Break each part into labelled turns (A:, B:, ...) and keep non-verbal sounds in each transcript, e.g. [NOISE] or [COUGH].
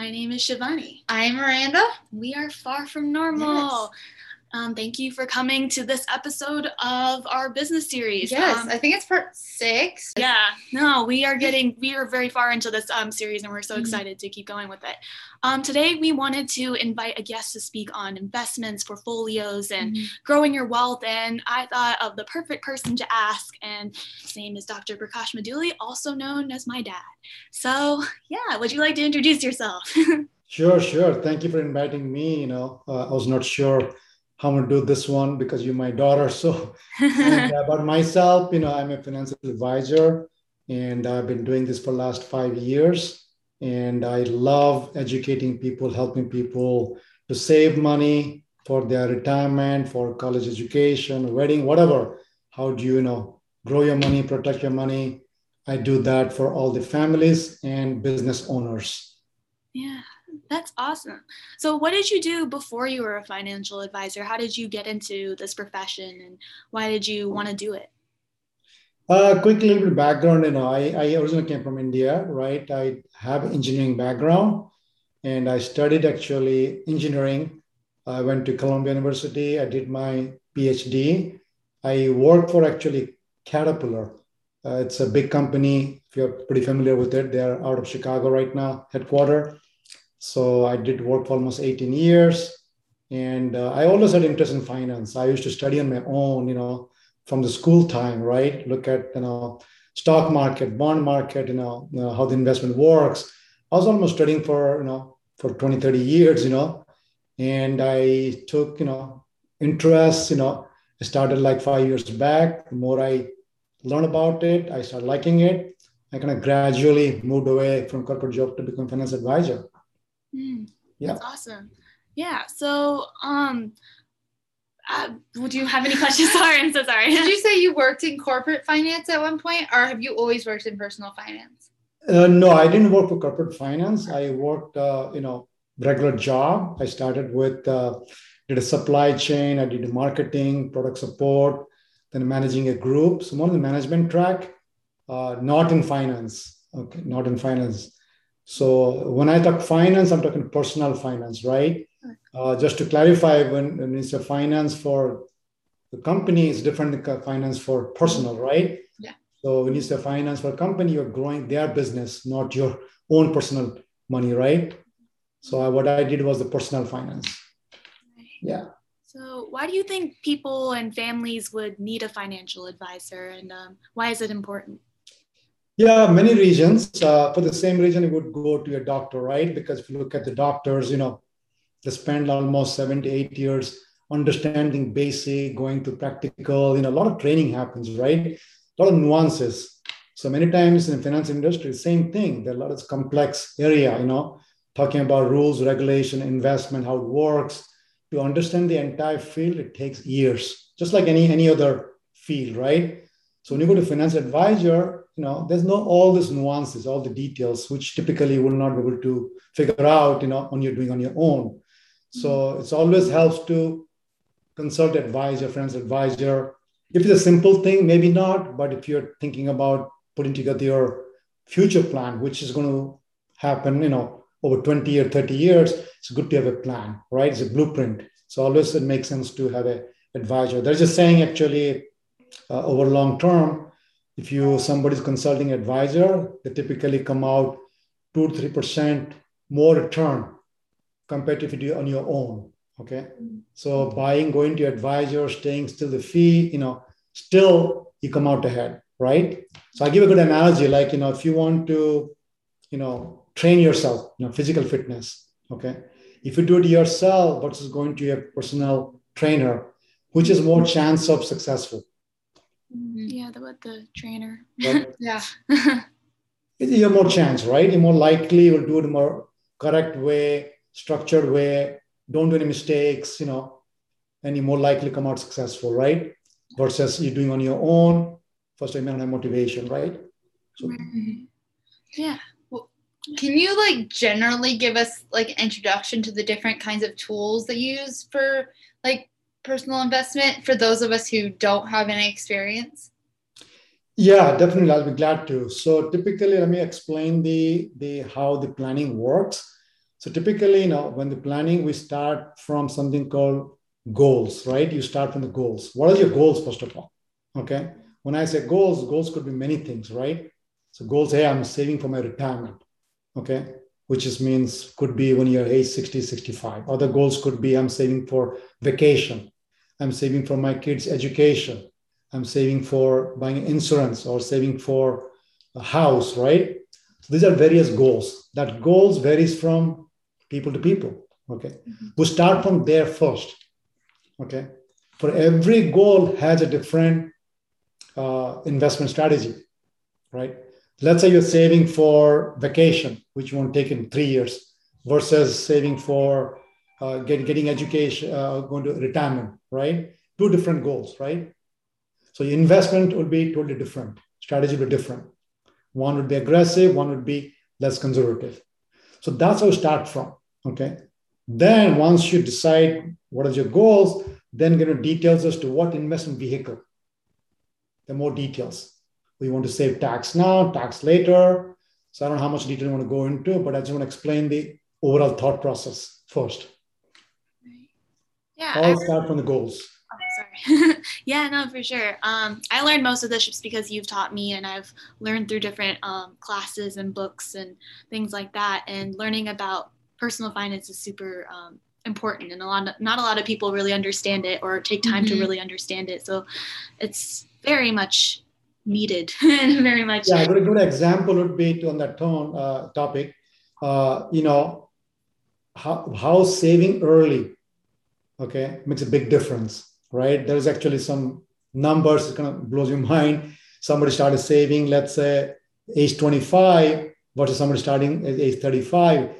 A: My name is Shivani.
B: I'm Miranda.
A: We are far from normal. Yes. Um, thank you for coming to this episode of our business series.
B: Yes,
A: um,
B: I think it's part six.
A: Yeah, no, we are getting, we are very far into this um, series and we're so mm-hmm. excited to keep going with it. Um, today, we wanted to invite a guest to speak on investments, portfolios, and mm-hmm. growing your wealth. And I thought of the perfect person to ask, and his name is Dr. Prakash Maduli, also known as my dad. So, yeah, would you like to introduce yourself? [LAUGHS]
C: sure, sure. Thank you for inviting me. You know, uh, I was not sure how I'm to do this one because you're my daughter. So, [LAUGHS] and, uh, about myself, you know, I'm a financial advisor and I've been doing this for last five years. And I love educating people, helping people to save money for their retirement, for college education, wedding, whatever. How do you, you know, grow your money, protect your money? I do that for all the families and business owners.
A: Yeah. That's awesome. So, what did you do before you were a financial advisor? How did you get into this profession and why did you want to do it?
C: Uh, quick little bit background. You know, I, I originally came from India, right? I have engineering background and I studied actually engineering. I went to Columbia University. I did my PhD. I worked for actually Caterpillar. Uh, it's a big company. If you're pretty familiar with it, they're out of Chicago right now, headquarter. So I did work for almost 18 years. And uh, I always had interest in finance. I used to study on my own, you know, from the school time, right? Look at, you know, stock market, bond market, you know, you know how the investment works. I was almost studying for, you know, for 20, 30 years, you know, and I took, you know, interest, you know, I started like five years back. The more I learned about it, I started liking it. I kind of gradually moved away from corporate job to become finance advisor.
A: Mm, yeah. That's awesome. Yeah. So, um, uh, would you have any questions? [LAUGHS] sorry, I'm so sorry.
B: Did you say you worked in corporate finance at one point, or have you always worked in personal finance?
C: Uh, no, I didn't work for corporate finance. I worked, uh, you know, regular job. I started with uh, did a supply chain. I did marketing, product support, then managing a group. So more on the management track, uh, not in finance. Okay, not in finance. So when I talk finance, I'm talking personal finance, right? Uh, just to clarify, when, when it's a finance for the company, it's different than finance for personal, right?
B: Yeah.
C: So when you say finance for a company, you're growing their business, not your own personal money, right? So I, what I did was the personal finance. Yeah.
A: So why do you think people and families would need a financial advisor, and um, why is it important?
C: Yeah, many regions. Uh, for the same reason, you would go to a doctor, right? Because if you look at the doctors, you know, they spend almost seven to eight years understanding basic, going to practical. You know, a lot of training happens, right? A lot of nuances. So many times in the finance industry, same thing. There are a lot of complex area, you know, talking about rules, regulation, investment, how it works. To understand the entire field, it takes years, just like any any other field, right? So when you go to finance advisor, you know, there's no all these nuances, all the details, which typically you will not be able to figure out, you know, when you're doing on your own. So mm-hmm. it's always helps to consult advisor, friends advisor. If it's a simple thing, maybe not, but if you're thinking about putting together your future plan, which is going to happen, you know, over 20 or 30 years, it's good to have a plan, right? It's a blueprint. So always it makes sense to have a advisor. They're just saying actually uh, over long term, if you somebody's consulting advisor, they typically come out two to three percent more return compared to if you do on your own. Okay, so buying, going to advisor, staying still the fee, you know, still you come out ahead, right? So I give a good analogy, like you know, if you want to, you know, train yourself, you know, physical fitness. Okay, if you do it yourself versus going to your personal trainer, which is more chance of successful?
A: Mm-hmm. Yeah, the what the trainer.
B: Right? yeah. [LAUGHS]
C: you have more chance, right? You're more likely you'll do it in more correct way, structured way. Don't do any mistakes, you know, and you're more likely come out successful, right? Versus you're doing on your own. First, you may not have motivation, right?
A: So, mm-hmm. yeah.
B: can you like generally give us like an introduction to the different kinds of tools that you use for like personal investment for those of us who don't have any experience?
C: Yeah, definitely. I'll be glad to. So typically, let me explain the the how the planning works. So typically, you know, when the planning, we start from something called goals, right? You start from the goals. What are your goals, first of all? Okay. When I say goals, goals could be many things, right? So goals, hey, I'm saving for my retirement. Okay. Which just means could be when you're age 60, 65. Other goals could be I'm saving for vacation. I'm saving for my kids' education. I'm saving for buying insurance or saving for a house, right? So these are various goals. That goals varies from people to people. Okay. Mm-hmm. We start from there first. Okay. For every goal has a different uh, investment strategy, right? Let's say you're saving for vacation, which won't take in three years, versus saving for uh, get, getting education, uh, going to retirement, right? Two different goals, right? So your investment would be totally different. Strategy would be different. One would be aggressive, one would be less conservative. So that's how you start from. Okay. Then once you decide what is your goals, then get into details as to what investment vehicle. The more details. We want to save tax now, tax later. So I don't know how much detail you want to go into, but I just want to explain the overall thought process first.
A: Yeah.
C: I'll start from the goals.
A: Oh, sorry. [LAUGHS] yeah, no, for sure. Um, I learned most of this just because you've taught me, and I've learned through different um, classes and books and things like that. And learning about personal finance is super um, important, and a lot of, not a lot of people really understand it or take time mm-hmm. to really understand it. So it's very much needed [LAUGHS] very much.
C: Yeah, a good, good example would be to, on that tone uh, topic. Uh, you know, how, how saving early, okay, makes a big difference right? There's actually some numbers that kind of blows your mind. Somebody started saving, let's say, age 25 versus somebody starting at age 35,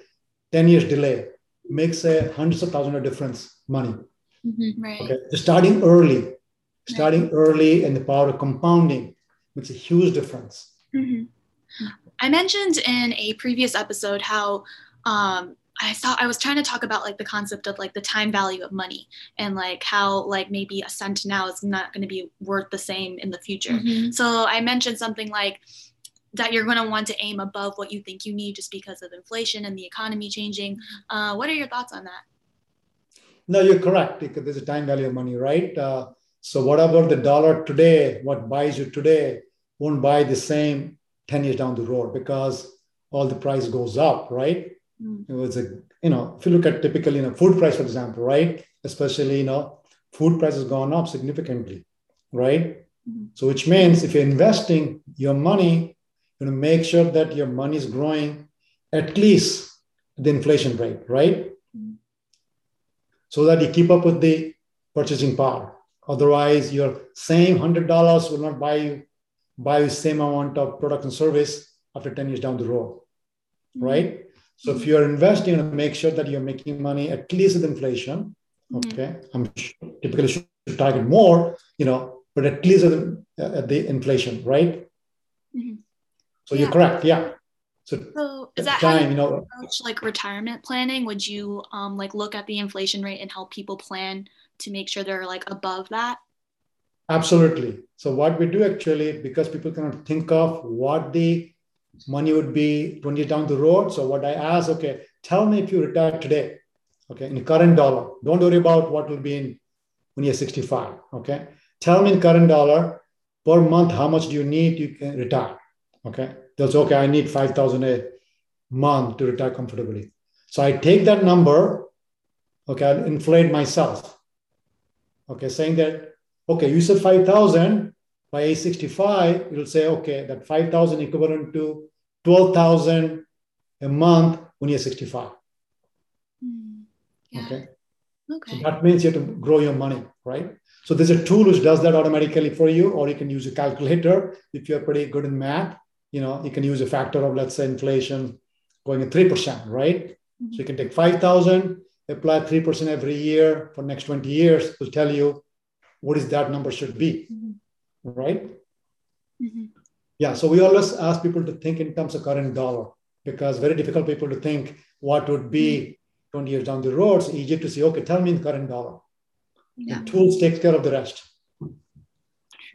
C: 10 years delay makes a hundreds of thousands of difference money.
A: Mm-hmm, right.
C: Okay. Starting early, starting right. early and the power of compounding makes a huge difference.
A: Mm-hmm. I mentioned in a previous episode how um, I thought I was trying to talk about like the concept of like the time value of money and like how like maybe a cent now is not going to be worth the same in the future. Mm-hmm. So I mentioned something like that you're going to want to aim above what you think you need just because of inflation and the economy changing. Uh, what are your thoughts on that?
C: No, you're correct because there's a time value of money, right? Uh, so whatever the dollar today? What buys you today won't buy the same 10 years down the road because all the price goes up, right? Mm. It was a, you know, if you look at typically, you know, food price, for example, right? Especially, you know, food price has gone up significantly, right? Mm-hmm. So which means if you're investing your money, you know, make sure that your money is growing at least the inflation rate, right? Mm-hmm. So that you keep up with the purchasing power. Otherwise, your same hundred dollars will not buy you buy the same amount of product and service after 10 years down the road, mm-hmm. right? So if you're investing, to make sure that you're making money at least with inflation. Mm-hmm. Okay, mm-hmm. I'm sure, typically should target more, you know, but at least at the, at the inflation, right? Mm-hmm. So yeah. you're correct, yeah.
A: So, so is that time, how you, you know, approach like retirement planning? Would you um, like look at the inflation rate and help people plan to make sure they're like above that?
C: Absolutely. So what we do actually, because people cannot think of what the money would be 20 down the road. So what I ask, okay, tell me if you retire today, okay, in current dollar. Don't worry about what will be in when you're 65, okay? Tell me in current dollar per month how much do you need you can retire, okay? That's okay. I need 5,000 a month to retire comfortably. So I take that number, okay, I'll inflate myself, okay, saying that, okay, you said 5,000, by age 65, you'll say, okay, that 5,000 equivalent to 12,000 a month when you're 65. Mm, yeah. Okay. Okay. So that means you have to grow your money, right? So there's a tool which does that automatically for you, or you can use a calculator if you're pretty good in math. You know, you can use a factor of let's say inflation going at three percent, right? Mm-hmm. So you can take five thousand, apply three percent every year for next twenty years. Will tell you what is that number should be. Mm-hmm right? Mm-hmm. Yeah, so we always ask people to think in terms of current dollar because very difficult people to think what would be mm-hmm. 20 years down the road. It's easy to say, okay, tell me in current dollar. Yeah. The tools takes care of the rest.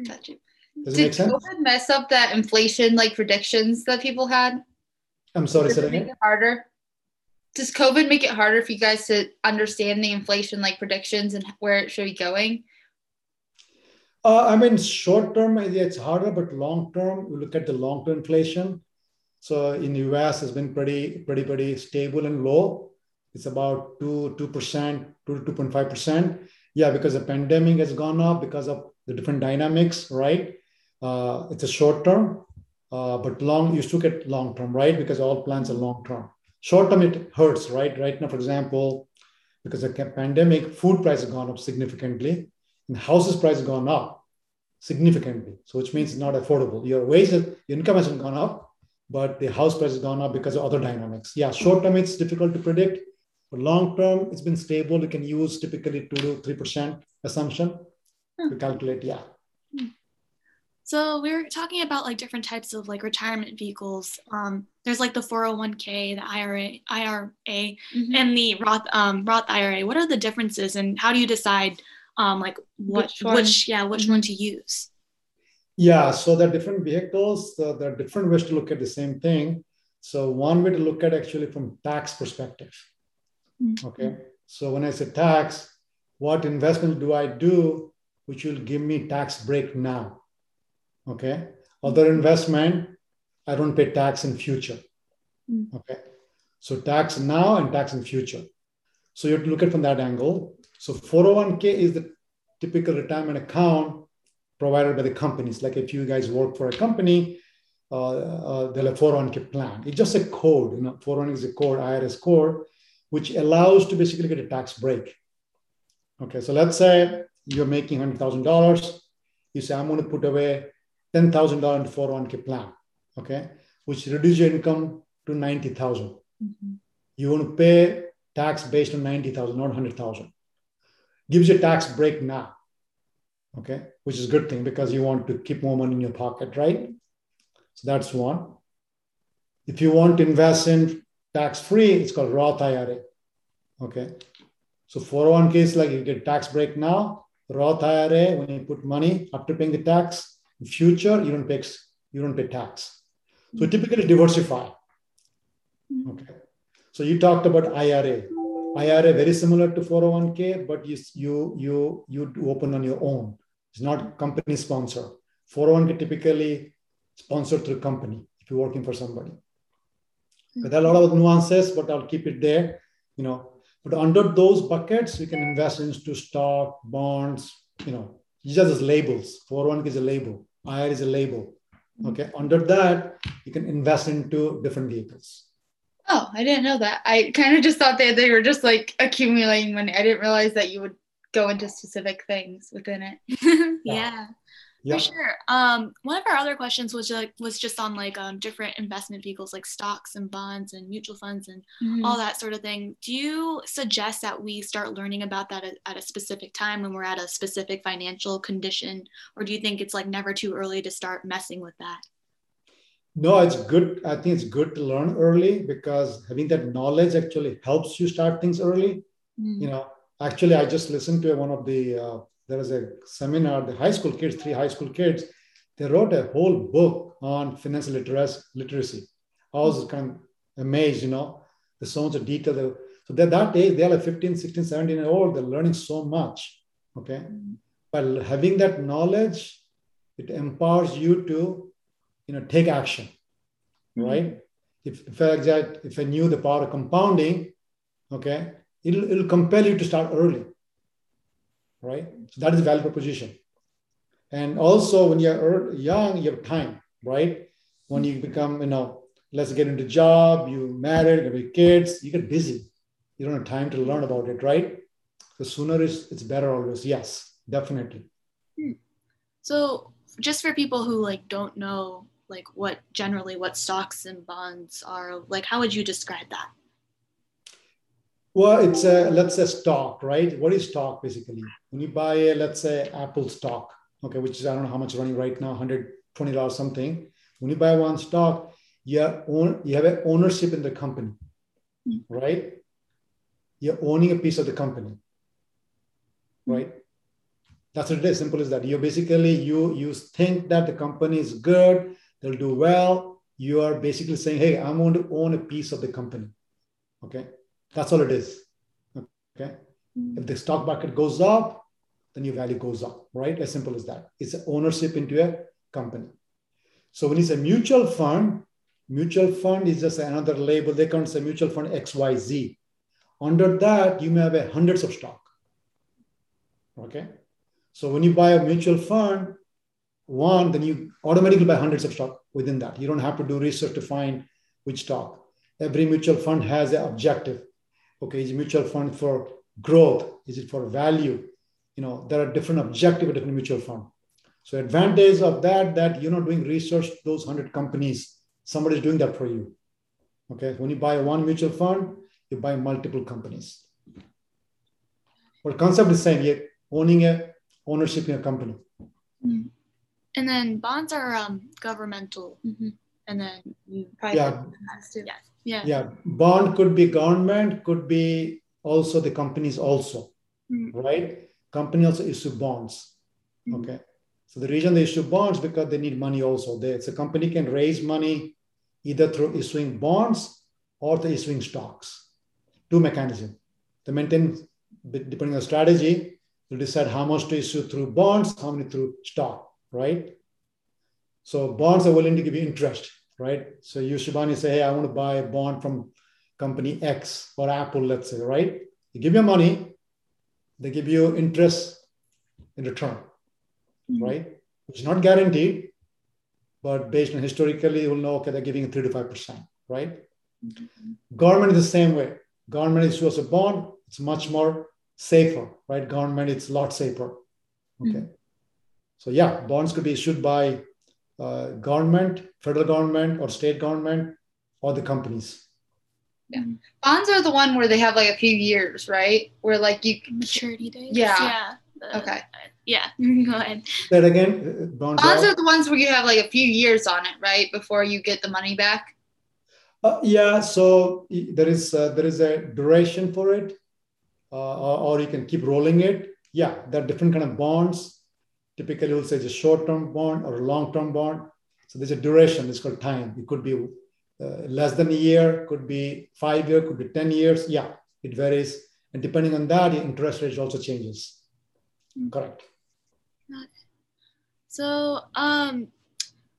B: Gotcha. Does Did COVID mess up that inflation like predictions that people had?
C: I'm sorry,
B: Did it make it harder? Does COVID make it harder for you guys to understand the inflation like predictions and where it should be going?
C: Uh, I mean, short term, it's harder, but long term, we look at the long term inflation. So in the US, it's been pretty, pretty, pretty stable and low. It's about two, two percent, two to two point five percent. Yeah, because the pandemic has gone up because of the different dynamics, right? Uh, it's a short term, uh, but long. You look at long term, right? Because all plans are long term. Short term, it hurts, right? Right now, for example, because the pandemic, food price has gone up significantly, and houses price has gone up significantly. So which means it's not affordable. Your wages, your income hasn't gone up, but the house price has gone up because of other dynamics. Yeah, short term it's difficult to predict, but long term it's been stable. You can use typically two to three percent assumption hmm. to calculate. Yeah.
A: So we were talking about like different types of like retirement vehicles. Um, there's like the 401k, the IRA, IRA, mm-hmm. and the Roth um, Roth IRA. What are the differences, and how do you decide um, like what which, which yeah which mm-hmm. one to use?
C: Yeah, so there are different vehicles. So there are different ways to look at the same thing. So one way to look at actually from tax perspective. Mm-hmm. Okay, so when I say tax, what investment do I do which will give me tax break now? Okay. Other investment, I don't pay tax in future. Mm. Okay. So tax now and tax in future. So you have to look at from that angle. So 401k is the typical retirement account provided by the companies. Like if you guys work for a company, uh, uh, they'll have 401k plan. It's just a code. You know, 401k is a code, IRS code, which allows to basically get a tax break. Okay, so let's say you're making $100,000. You say, I'm going to put away $10,000 into 401k plan, okay, which reduce your income to 90,000. Mm-hmm. You want to pay tax based on 90,000, not 100,000. Gives you a tax break now, okay, which is a good thing because you want to keep more money in your pocket, right? So that's one. If you want to invest in tax free, it's called Roth IRA, okay. So 401k is like you get tax break now. Roth IRA, when you put money after paying the tax, in future, you don't pay you don't pay tax. So typically diversify. Mm-hmm. Okay. So you talked about IRA. IRA very similar to 401k, but you you you you open on your own. It's not company sponsor. 401k typically sponsored through company if you're working for somebody. But there are a lot of nuances, but I'll keep it there. You know, but under those buckets, you can invest into stock, bonds, you know, these are just labels. 401k is a label. IR is a label. Mm-hmm. Okay. Under that, you can invest into different vehicles.
B: Oh, I didn't know that. I kind of just thought that they were just like accumulating money. I didn't realize that you would go into specific things within it. [LAUGHS]
A: yeah. yeah yeah. For sure. Um, one of our other questions was like was just on like um, different investment vehicles like stocks and bonds and mutual funds and mm-hmm. all that sort of thing. Do you suggest that we start learning about that at, at, a specific time when we're at a specific financial condition, or do you think it's like never too early to start messing with that?
C: No, it's good. I think it's good to learn early because having that knowledge actually helps you start things early. Mm-hmm. You know, actually, I just listened to one of the uh, there was a seminar, the high school kids, three high school kids, they wrote a whole book on financial literacy. I was hmm. kind of amazed, you know, the so much detail. So at that age, they're like 15, 16, 17 years old, they're learning so much. Okay. But having that knowledge, it empowers you to, you know, take action. Hmm. Right. If, if, I, if I knew the power of compounding, okay, it'll, it'll compel you to start early right? So that is a value proposition. And also when you're young, you have time, right? When you become, you know, let's get into job, you married, you have kids, you get busy. You don't have time to learn about it, right? The sooner is it's better always. Yes, definitely. Hmm.
A: So just for people who like don't know like what generally what stocks and bonds are, like how would you describe that?
C: Well, it's a let's say stock, right? What is stock basically? When you buy a let's say Apple stock, okay, which is I don't know how much running right now, hundred twenty dollars something. When you buy one stock, you own you have an ownership in the company, mm-hmm. right? You're owning a piece of the company, right? That's what it is. Simple as that. You basically you you think that the company is good, they'll do well. You are basically saying, hey, I'm going to own a piece of the company, okay That's all it is. Okay.
A: Mm.
C: If the stock market goes up, then your value goes up, right? As simple as that. It's ownership into a company. So when it's a mutual fund, mutual fund is just another label. They can't say mutual fund XYZ. Under that, you may have hundreds of stock. Okay. So when you buy a mutual fund, one, then you automatically buy hundreds of stock within that. You don't have to do research to find which stock. Every mutual fund has an objective. Okay, is mutual fund for growth? Is it for value? You know, there are different objective of different mutual fund. So advantage of that, that you're not doing research those 100 companies. Somebody's doing that for you. Okay, when you buy one mutual fund, you buy multiple companies. But concept is same. You're owning a ownership in a company.
A: Mm. And then bonds are um, governmental,
B: Mhm.
A: and then you,
B: Private
C: Yeah.
B: has to.
A: yeah, yeah,
C: Yeah, bond could be government, could be also the companies also,
A: Mm.
C: right? Company also issue bonds.
A: Mhm.
C: Okay. So the reason they issue bonds because they need money also. They, so company can raise money either through issuing bonds or through issuing stocks. Two mechanisms. They maintain, depending on strategy, will decide how much to issue through bonds, how many through stock, right? So bonds are willing to give you interest, right? So you Shibani say, hey, I want to buy a bond from company X or Apple, let's say, right? You give your money, they give you interest in return,
A: Mhm.
C: right? It's not guaranteed, but based on historically, you'll know, okay, they're giving three to five percent, right? Government is the same way. Government issues a bond, it's much more safer, right? Government, it's a lot safer. Okay. So yeah, bonds could be issued by uh, government, federal government, or state government, or the companies.
B: Bonds are the one where they have like a few years, right? Where like you
A: maturity dates.
B: Yeah.
A: yeah. the-
B: okay.
A: Yeah, [LAUGHS] go ahead.
C: That again, uh, bonds.
B: Bonds
C: are-
B: are the ones where you have like a few years on it, right? Before you get the money back.
C: Uh, yeah, so there is uh, there is a duration for it, uh, or, or you can keep rolling it. Yeah, there are different kind of bonds. Typically, we'll say it's a short-term bond or a long-term bond. So there's a duration. It's called time. It could be uh, less than a year, could be five year, could be ten years. Yeah, it varies, and depending on that, the interest rate also changes.
A: Mm.
C: Correct.
A: So, um,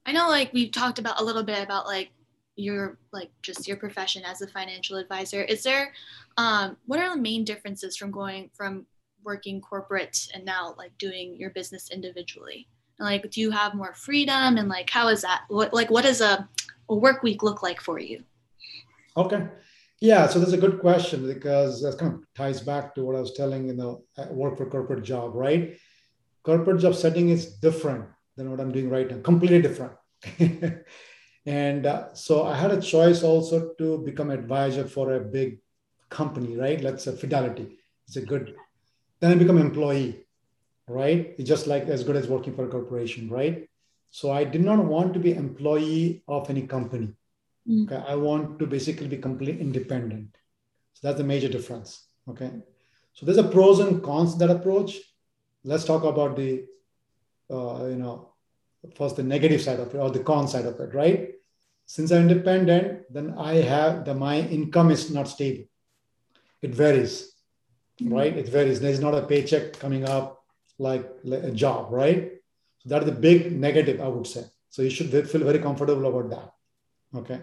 A: I know like we've talked about a little bit about like your like just your profession as a financial advisor. Is there um what are the main differences from going from working corporate and now like doing your business individually? Like do you have more freedom and like how is that? What like what does a, a work week look like for you?
C: Okay. Yeah, so that's a good question because that kind of ties back to what I was telling, you know, uh, work for corporate job, right? Corporate job setting is different than what I'm doing right now, completely different. [LAUGHS] and uh, so I had a choice also to become advisor for a big company, right? Let's say Fidelity. It's a good. Then I become employee, right? It's just like as good as working for a corporation, right? So I did not want to be employee of any company. Okay, I want to basically be completely independent. So that's the major difference. Okay, so there's a pros and cons to that approach. Let's talk about the, uh, you know, first the negative side of it or the con side of it, right? Since I'm independent, then I have the my income is not stable. It varies, right? It varies. There's not a paycheck coming up like, like a job, right? So that is a big negative, I would say. So you should feel very comfortable about that. Okay.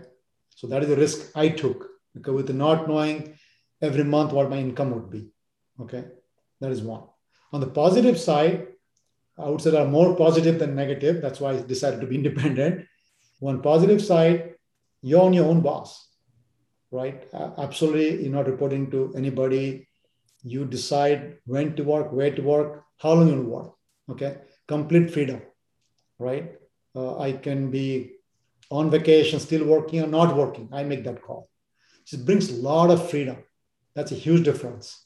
C: So that is the risk I took because with not knowing every month what my income would be. Okay. That is one. On the positive side, I would say there are more positive than negative. That's why I decided to be [LAUGHS] independent. One positive side, you're on your own boss, right? Absolutely, you're not reporting to anybody. You decide when to work, where to work, how long you work. Okay. Complete freedom, right? Uh, I can be on vacation, still working or not working. I make that call. It brings a lot of freedom. That's a huge difference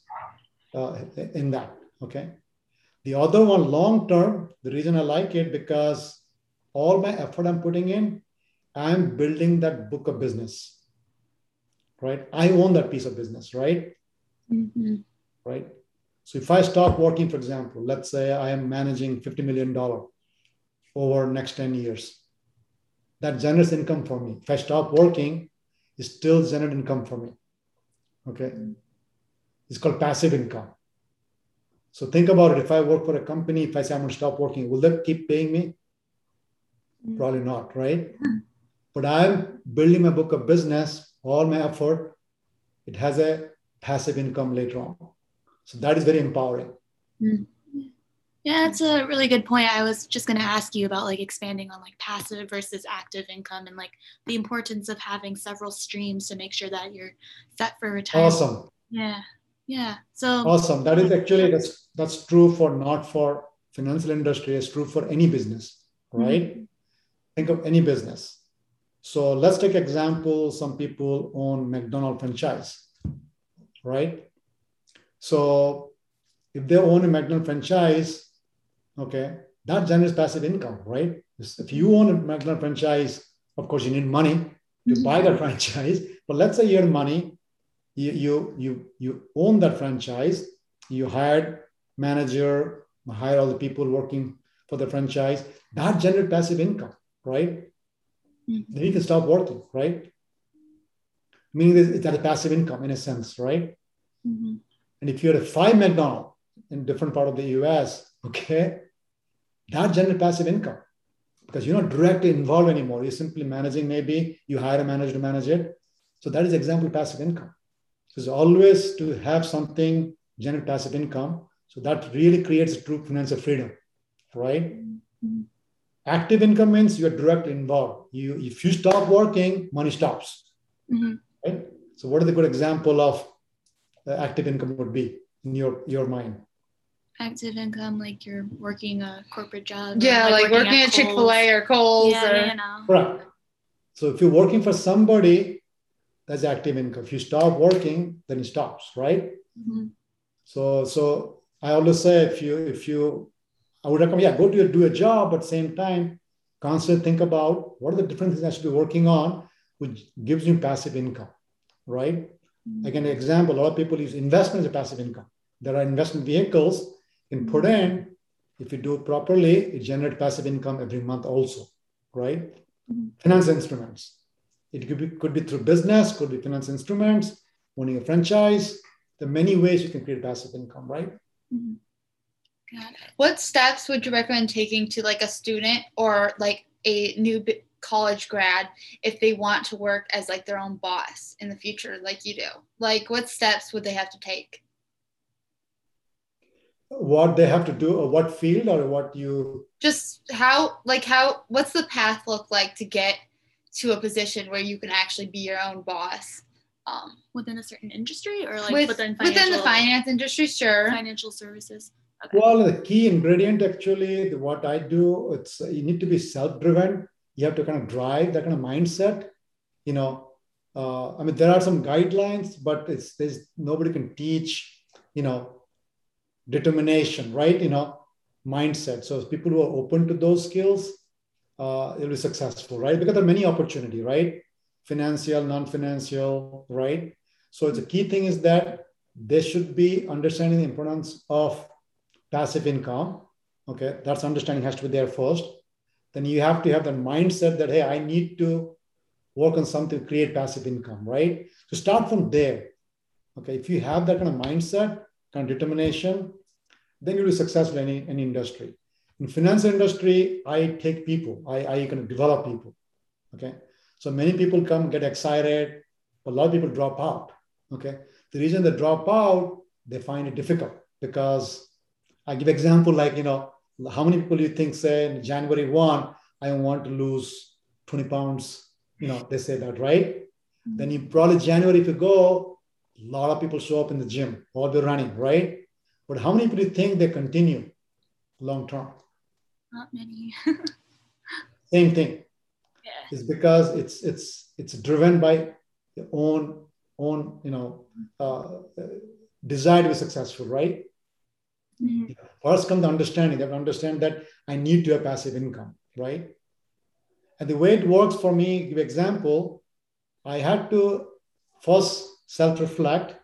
C: uh, in that. Okay. The other one, long term, the reason I like it because all my effort I'm putting in, I'm building that book of business. Right. I own that piece of business. Right.
A: Mm-hmm.
C: Right. So if I stop working, for example, let's say I am managing $50 million over next 10 years that generates income for me. If I stop working, it still generates income for me. Okay. It's called passive income. So think about it. If I work for a company, if I say I'm going to stop working, will they keep paying me? Mm. Probably not, right? [LAUGHS] Mm. But I'm building my book of business, all my effort, it has a passive income later on. So that is very empowering.
A: Mm. Yeah, that's a really good point. I was just going to ask you about like expanding on like passive versus active income and like the importance of having several streams to make sure that you're set for retirement.
C: Awesome.
A: Yeah. Yeah. So
C: awesome. That is actually that's that's true for not for financial industry. It's true for any business, right? Mm-hmm. Think of any business. So let's take example. Some people own McDonald franchise, right? So if they own a McDonald franchise, okay, that generates passive income, right? If you own a McDonald franchise, of course, you need money to mm-hmm. buy that [LAUGHS] franchise. But let's say you have money, you, you, you, you own that franchise, you hired manager, hire all the people working for the franchise, that generates passive income, right? Mm-hmm. Then you can stop working, right? Meaning it's at a passive income in a sense, right? Mm-hmm. And if you're a five McDonald in different part of the US, okay, that generates passive income because you're not directly involved anymore. You're simply managing, maybe you hire a manager to manage it. So that is example passive income. So it's always to have something generate passive income. So that really creates true financial freedom, right? Mm-hmm. Active income means you're directly involved. You if you stop working, money stops. Mm-hmm. Right? So what is a good example of active income would be in your your mind?
A: active income, like you're working a corporate job.
B: Yeah, like, like, working, working at, at Chick Fil A or Kohl's. Yeah, or...
A: you know.
C: Right. So if you're working for somebody, that's active income. If you stop working, then it stops, right? Mm-hmm. So so I always say if you if you I would recommend yeah go to do a job, but same time constantly think about what are the different things I should be working on, which gives you passive income, right? Again, an example, a lot of people use investment as a passive income. There are investment vehicles in put in, if you do it properly, it generates passive income every month also, right? Mm-hmm. Finance instruments. It could be, could be through business, could be finance instruments, owning a franchise. There are many ways you can create passive income, right? Mm-hmm.
B: What steps would you recommend taking to like a student or like a new college grad if they want to work as like their own boss in the future, like you do? Like, what steps would they have to take?
C: what they have to do or what field or what you
B: just how like how what's the path look like to get to a position where you can actually be your own boss
A: um, within a certain industry or like
B: With, within, within the finance industry sure
A: financial services
C: okay. well the key ingredient actually what i do it's you need to be self-driven you have to kind of drive that kind of mindset you know uh, i mean there are some guidelines but it's there's nobody can teach you know determination, right? You know, mindset. So people who are open to those skills, uh, it'll be successful, right? Because there are many opportunity, right? Financial, non-financial, right? So the key thing is that they should be understanding the importance of passive income. Okay, that's understanding has to be there first. Then you have to have the mindset that hey, I need to work on something to create passive income, right? So start from there. Okay, if you have that kind of mindset, kind of determination, then you'll be successful in any, any industry. In finance industry, I take people, I, I can develop people. Okay. So many people come, get excited, a lot of people drop out. Okay. The reason they drop out, they find it difficult because I give example like, you know, how many people you think say in January 1, I want to lose 20 pounds, you know, they say that, right? Mm-hmm. Then you probably January, if you go, a lot of people show up in the gym or they're running, right? But how many people think they continue long term?
A: Not many. [LAUGHS]
C: Same thing. Yeah. It's because it's it's it's driven by your own own you know uh, desire to be successful, right? Mm-hmm. First come the understanding. They have to understand that I need to have passive income, right? And the way it works for me, give example, I had to first self-reflect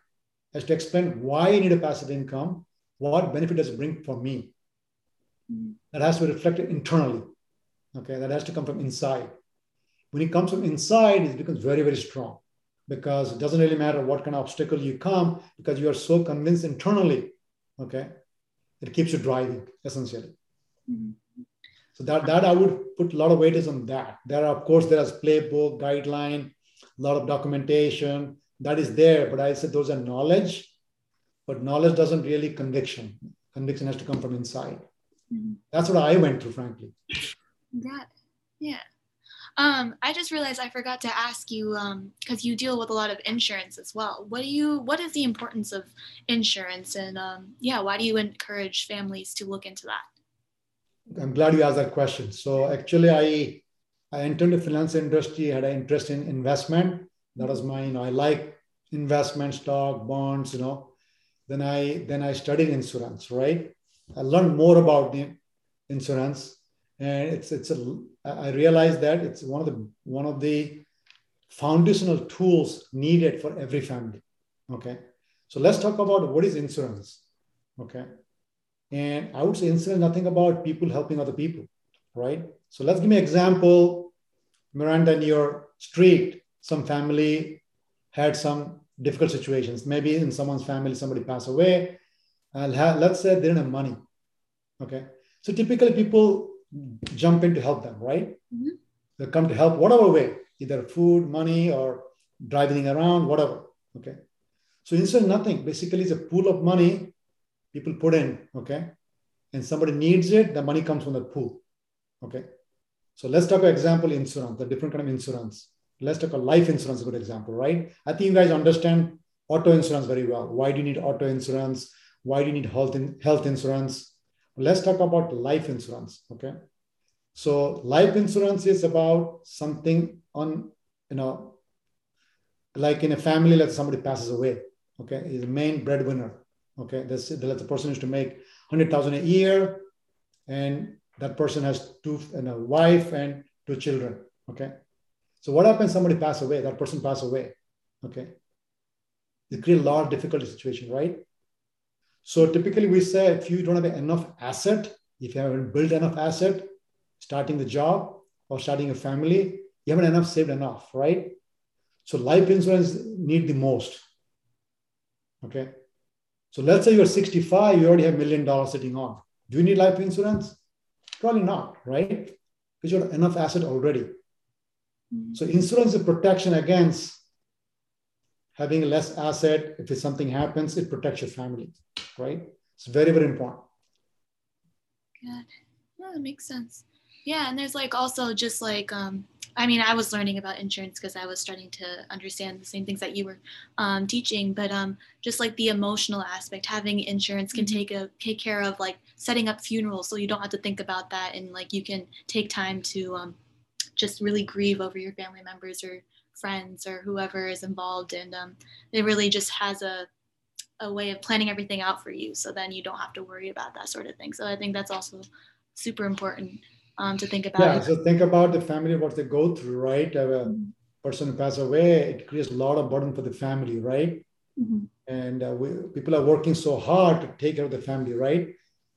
C: as to explain why I need a passive income what benefit does it bring for me? Mm-hmm. That has to be reflected internally. Okay, that has to come from inside. When it comes from inside, it becomes very, very strong. because it doesn't really matter what kind of obstacle you come because you are so convinced internally okay it keeps you driving essentially. Mm-hmm. so that that i would put a lot of weightage on that. There are of course there is playbook guideline a lot of documentation that is there but i said those are knowledge but knowledge doesn't really conviction. Conviction has to come from inside. Mm-hmm. that's what i went through frankly.
A: That yeah um, I just realized I forgot to ask you because um, you deal with a lot of insurance as well. What do you? What is the importance of insurance, and um, yeah, why do you encourage families to look into that?
C: I'm glad you asked that question. So actually, I I entered the finance industry, had an interest in investment. That was my, you know, I like investment, stock, bonds, you know. Then I then I studied insurance, right? I learned more about the insurance and it's it's a I realized that it's one of the one of the foundational tools needed for every family. Okay, so let's talk about what is insurance. Okay, and I would say insurance nothing about people helping other people, right? So let's give me an example. Miranda, in your street, some family had some difficult situations. Maybe in someone's family, somebody passed away. Let's say they didn't have money. Okay, so typically people jump in to help them, right? Mm-hmm. They come to help whatever way, either food, money, or driving around, whatever. Okay. So instead nothing. Basically, it's a pool of money people put in. Okay. And somebody needs it, the money comes from the pool. Okay. So let's talk about example insurance, the different kind of insurance. Let's talk about life insurance, a good example, right? I think you guys understand auto insurance very well. Why do you need auto insurance? Why do you need health, in, health insurance? Let's talk about life insurance. Okay. So life insurance is about something on, you know, like in a family, let somebody passes away. Okay. Is the main breadwinner. Okay. This, the person is to make 100,000 a year and that person has two and a wife and two children. Okay. So what happens? Somebody pass away, that person pass away. Okay. It creates a lot of difficult situation, right? So typically we say if you don't have enough asset, if you haven't built enough asset, starting the job or starting a family, you haven't enough saved enough, right? So life insurance need the most. Okay. So let's say you're 65, you already have a million dollars sitting on. Do you need life insurance? Probably not, right? Because you have enough asset already. Mm-hmm. So insurance is protection against having less asset. If something happens, it protects your family right? It's very, very important.
A: Good. Yeah, that makes sense. Yeah, and there's like also just like um, I mean, I was learning about insurance because I was starting to understand the same things that you were um, teaching, but um, just like the emotional aspect, having insurance can mm-hmm. take a take care of like setting up funerals, so you don't have to think about that, and like you can take time to um, just really grieve over your family members or friends or whoever is involved, and um, it really just has a a way of planning everything out for you so then you don't have to worry about that sort of thing so i think that's also super important um, to think about
C: yeah so think about the family what they go through right a mm-hmm. person passes away it creates a lot of burden for the family right mm-hmm. and uh, we, people are working so hard to take care of the family right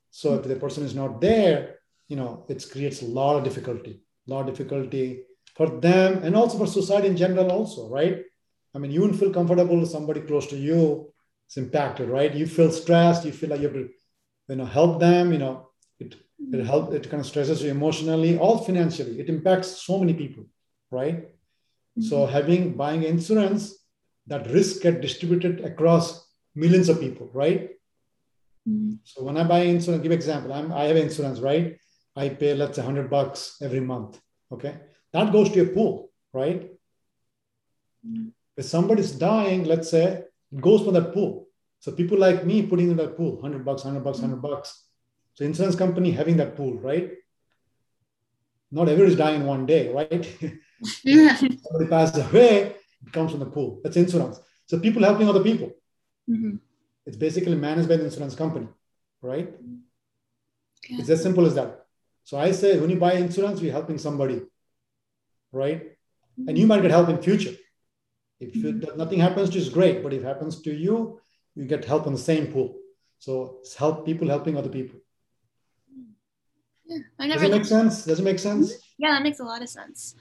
C: so mm-hmm. if the person is not there you know it creates a lot of difficulty a lot of difficulty for them and also for society in general also right i mean you wouldn't feel comfortable with somebody close to you it's impacted, right? You feel stressed, you feel like you have to, you know, help them, you know, it it help it kind of stresses you emotionally, all financially. It impacts so many people, right? Mm-hmm. So having buying insurance, that risk get distributed across millions of people, right? Mm-hmm. So when I buy insurance, give example, I'm, I have insurance, right? I pay let's say hundred bucks every month. Okay, that goes to a pool, right? Mm-hmm. If somebody's dying, let's say it goes for that pool. So people like me putting in that pool, 100 bucks, 100 bucks, 100 bucks. So insurance company having that pool, right? Not everybody is dying one day, right? Yeah. [LAUGHS] Somebody passes away, it comes from the pool. That's insurance. So people helping other people. Mm-hmm. It's basically managed by the insurance company, right? Yeah. It's as simple as that. So I say when you buy insurance, you're helping somebody, right? Mm-hmm. And you might get help in future. If mm-hmm. nothing happens to you, great. But if it happens to you, you get help in the same pool. So it's help people helping other people.
A: Yeah, I never
C: Does it make sense? Does it make sense?
A: Yeah, that makes a lot of sense.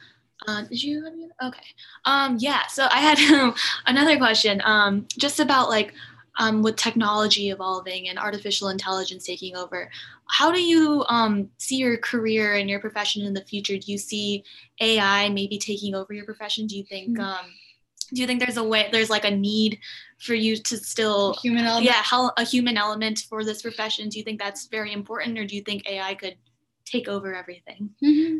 A: Uh, did you have any? Okay. Um, yeah. So I had [LAUGHS] another question. Um, just about like um, with technology evolving and artificial intelligence taking over, how do you um, see your career and your profession in the future? Do you see AI maybe taking over your profession? Do you think? Mm-hmm. Um, do you think there's a way? There's like a need for you to still
B: human element?
A: Yeah, how, a human element for this profession. Do you think that's very important, or do you think AI could take over everything?
C: Mm-hmm.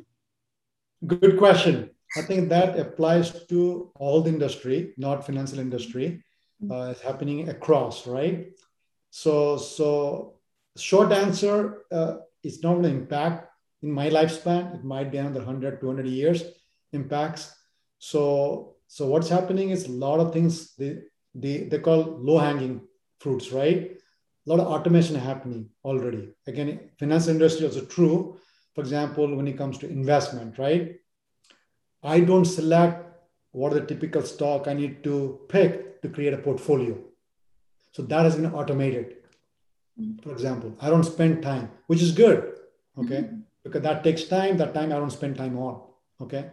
C: Good question. I think that applies to all the industry, not financial industry. Mm-hmm. Uh, it's happening across, right? So, so short answer uh, it's not going to impact in my lifespan. It might be another 100, 200 years impacts. So, so what's happening is a lot of things they, they, they call low hanging fruits, right? A lot of automation happening already. Again, finance industry also true. For example, when it comes to investment, right? I don't select what are the typical stock I need to pick to create a portfolio. So that has been automated. Mm-hmm. For example, I don't spend time, which is good, okay? Mm-hmm. Because that takes time. That time I don't spend time on, okay?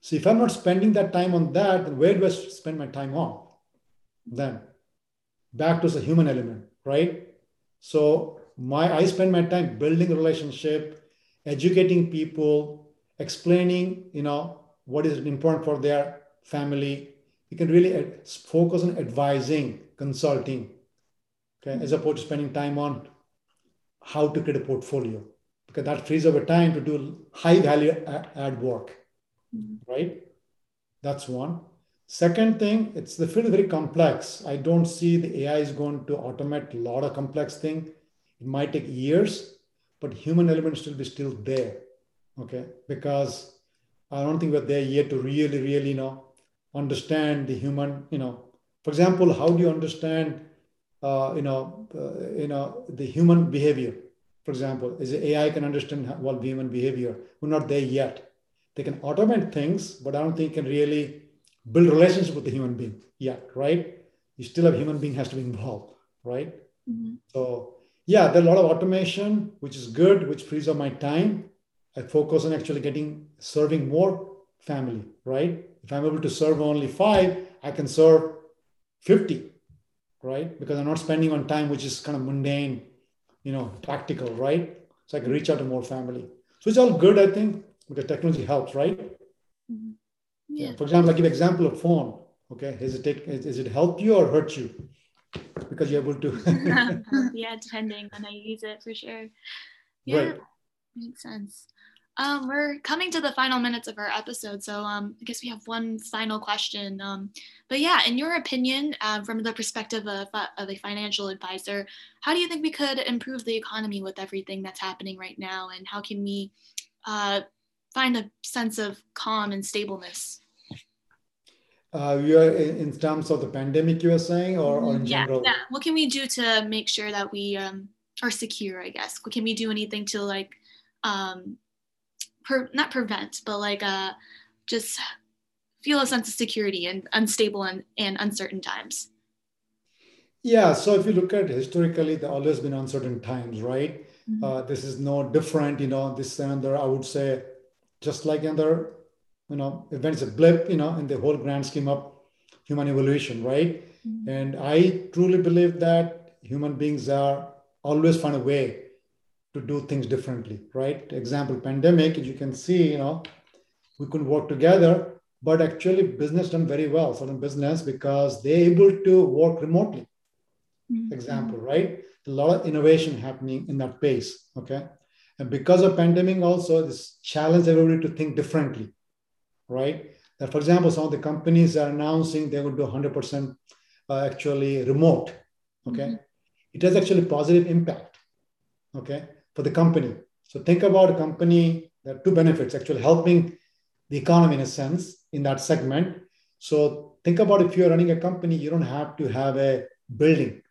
C: So if I'm not spending that time on that, then where do I spend my time on? Then back to the human element, right? So my I spend my time building relationship, educating people, explaining, you know, what is important for their family. You can really focus on advising, consulting, okay, as opposed to spending time on how to create a portfolio, because that frees up time to do high value add work, mm-hmm. right? That's one. Second thing, it's the field is very complex. I don't see the AI is going to automate a lot of complex thing. It might take years, but human element still be still there, okay? Because I don't think we're there yet to really, really, you know, understand the human, you know. For example, how do you understand, uh, you know, uh, you know, the human behavior? For example, is AI can understand what human behavior? We're not there yet. They can automate things, but I don't think can really build relationship with the human being yet, right? You still have human being has to be involved, right? Mm-hmm. So yeah, there are a lot of automation, which is good, which frees up my time. I focus on actually getting serving more family, right? If I'm able to serve only five, I can serve 50, right? Because I'm not spending on time, which is kind of mundane, you know, tactical, right? So I can reach out to more family. So it's all good, I think, because technology helps, right? Mm-hmm. Yeah. For example, I give example of phone. Okay, is it take, is it help you or hurt you? Because you're able
A: to. [LAUGHS] [LAUGHS] yeah, depending on how you use it, for sure. Yeah, right. makes sense. Um, we're coming to the final minutes of our episode, so um, I guess we have one final question. Um, but yeah, in your opinion, uh, from the perspective of, uh, of a financial advisor, how do you think we could improve the economy with everything that's happening right now, and how can we uh, find a sense of calm and stableness?
C: Uh, you are in, terms of the pandemic, you are saying, or, or in
A: yeah,
C: general?
A: Yeah. What can we do to make sure that we um, are secure? I guess. What can we do anything to like um, per, not prevent, but like uh, just feel a sense of security in unstable and, and uncertain times?
C: Yeah, so if you look at historically, there always been uncertain times, right? Mm-hmm. Uh, this is no different, you know. This another, I would say, just like another, you know, events a blip, you know, in the whole grand scheme of human evolution, right? Mm-hmm. And I truly believe that human beings are always find a way to do things differently, right? Example, pandemic, as you can see, you know, we couldn't work together, but actually business done very well, certain business, because they're able to work remotely. Mm-hmm. Example, right? A lot of innovation happening in that pace, okay? And because of pandemic also, this challenge everybody to think differently, right? That, for example, some of the companies are announcing they will do 100% uh, actually remote, okay? Mm-hmm. It has actually positive impact, okay? For the company. So think about a company, there are two benefits actually helping the economy in a sense in that segment. So think about if you're running a company, you don't have to have a building,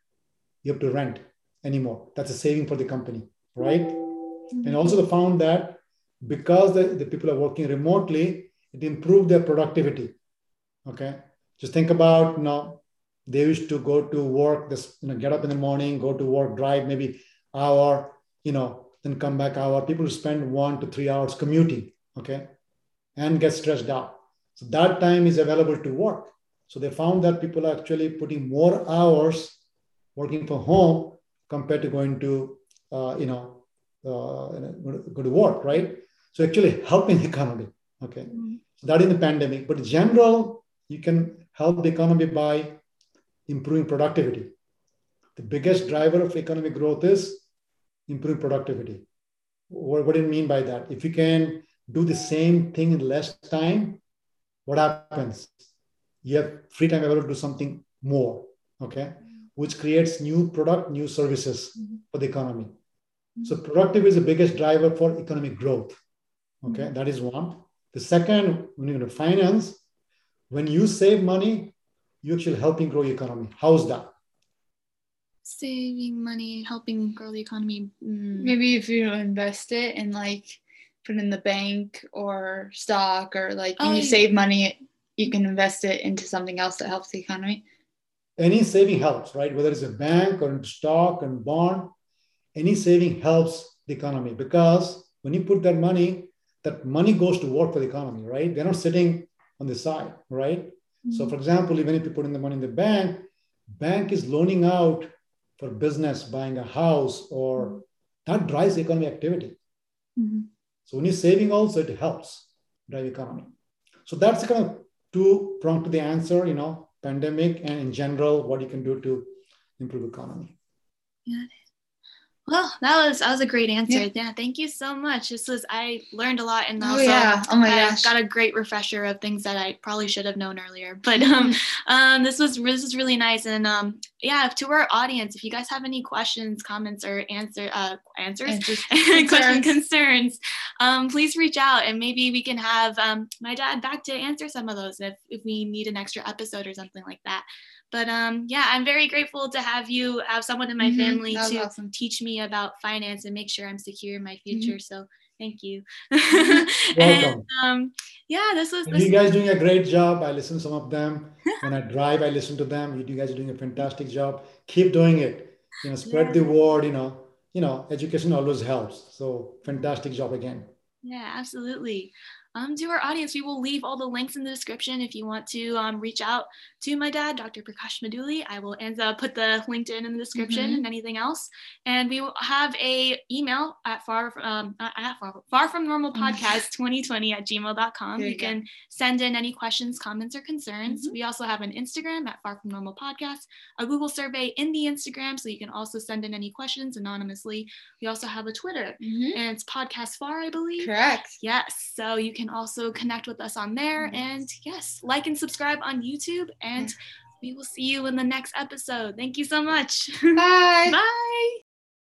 C: you have to rent anymore. That's a saving for the company, right? Mm-hmm. And also found that because the, the people are working remotely, it improved their productivity. Okay. Just think about you know, they used to go to work, this, you know, get up in the morning, go to work, drive maybe hour, you know, then come back hour. People spend one to three hours commuting, okay? and get stressed out. So that time is available to work. So they found that people are actually putting more hours working from home compared to going to, uh, you know, uh, go to work, right? So actually helping the economy. Okay, mm-hmm. so that in the pandemic. But in general, you can help the economy by improving productivity. The biggest driver of economic growth is improving productivity. What, what do you mean by that? If you can do the same thing in less time, what happens? You have free time available to do something more, okay? Which creates new product, new services mm-hmm. for the economy. Mm-hmm. So productivity is the biggest driver for economic growth. Okay, mm-hmm. that is one. The second, when you're going to finance, when you save money, you're actually helping grow your economy. How's that?
A: Saving money, helping grow the economy.
B: Mm. Maybe if you invest it in like put in the bank or stock or like when oh, you save money, you can invest it into something else that helps the economy.
C: Any saving helps, right? Whether it's a bank or in stock and bond, any saving helps the economy because when you put that money, that money goes to work for the economy, right? They're not sitting on the side, right? Mm-hmm. So, for example, even if you put in the money in the bank, bank is loaning out for business, buying a house, or that drives economic activity. Mm-hmm. So when you're saving also, it helps drive economy. So that's kind of two prong to the answer, you know, pandemic and in general, what you can do to improve economy.
A: Yeah. Well, that was that was a great answer. Yeah, yeah thank you so much. This was I learned a lot and
B: oh, also oh, yeah. oh my
A: I
B: gosh.
A: got a great refresher of things that I probably should have known earlier. [LAUGHS] But um, um this was this was really nice and um yeah, to our audience, if you guys have any questions, comments, or answer uh answers, answers [LAUGHS] questions, concerns, um, please reach out and maybe we can have um my dad back to answer some of those if if we need an extra episode or something like that. But um, yeah, I'm very grateful to have you have someone in my mm-hmm. family to awesome. teach me about finance and make sure I'm secure in my mm-hmm. future. Mm-hmm. So thank you.
C: Mm-hmm. [LAUGHS] and
A: um, yeah, this was. This
C: you guys doing a great job. I listen to some of them when I drive. I listen to them. You guys are doing a fantastic job. Keep doing it. You know, spread yeah. the word. You know, you know, education always helps. So fantastic job again.
A: Yeah, absolutely um, to our audience, we will leave all the links in the description if you want to um, reach out to my dad, Dr. Prakash Maduli. I will uh, put the LinkedIn in the description mm-hmm. and anything else. And we will have a email at far um, at far, far from normal mm. podcast 2020 at gmail.com. You, you can send in any questions, comments, or concerns. Mm-hmm. We also have an Instagram at far from normal podcast, a Google survey in the Instagram, so you can also send in any questions anonymously. We also have a Twitter, mm-hmm. and it's podcast far, I believe.
B: Correct.
A: Yes. So you can also connect with us on there. And yes, like and subscribe on YouTube. And we will see you in the next episode. Thank you so much.
B: Bye. [LAUGHS]
A: Bye.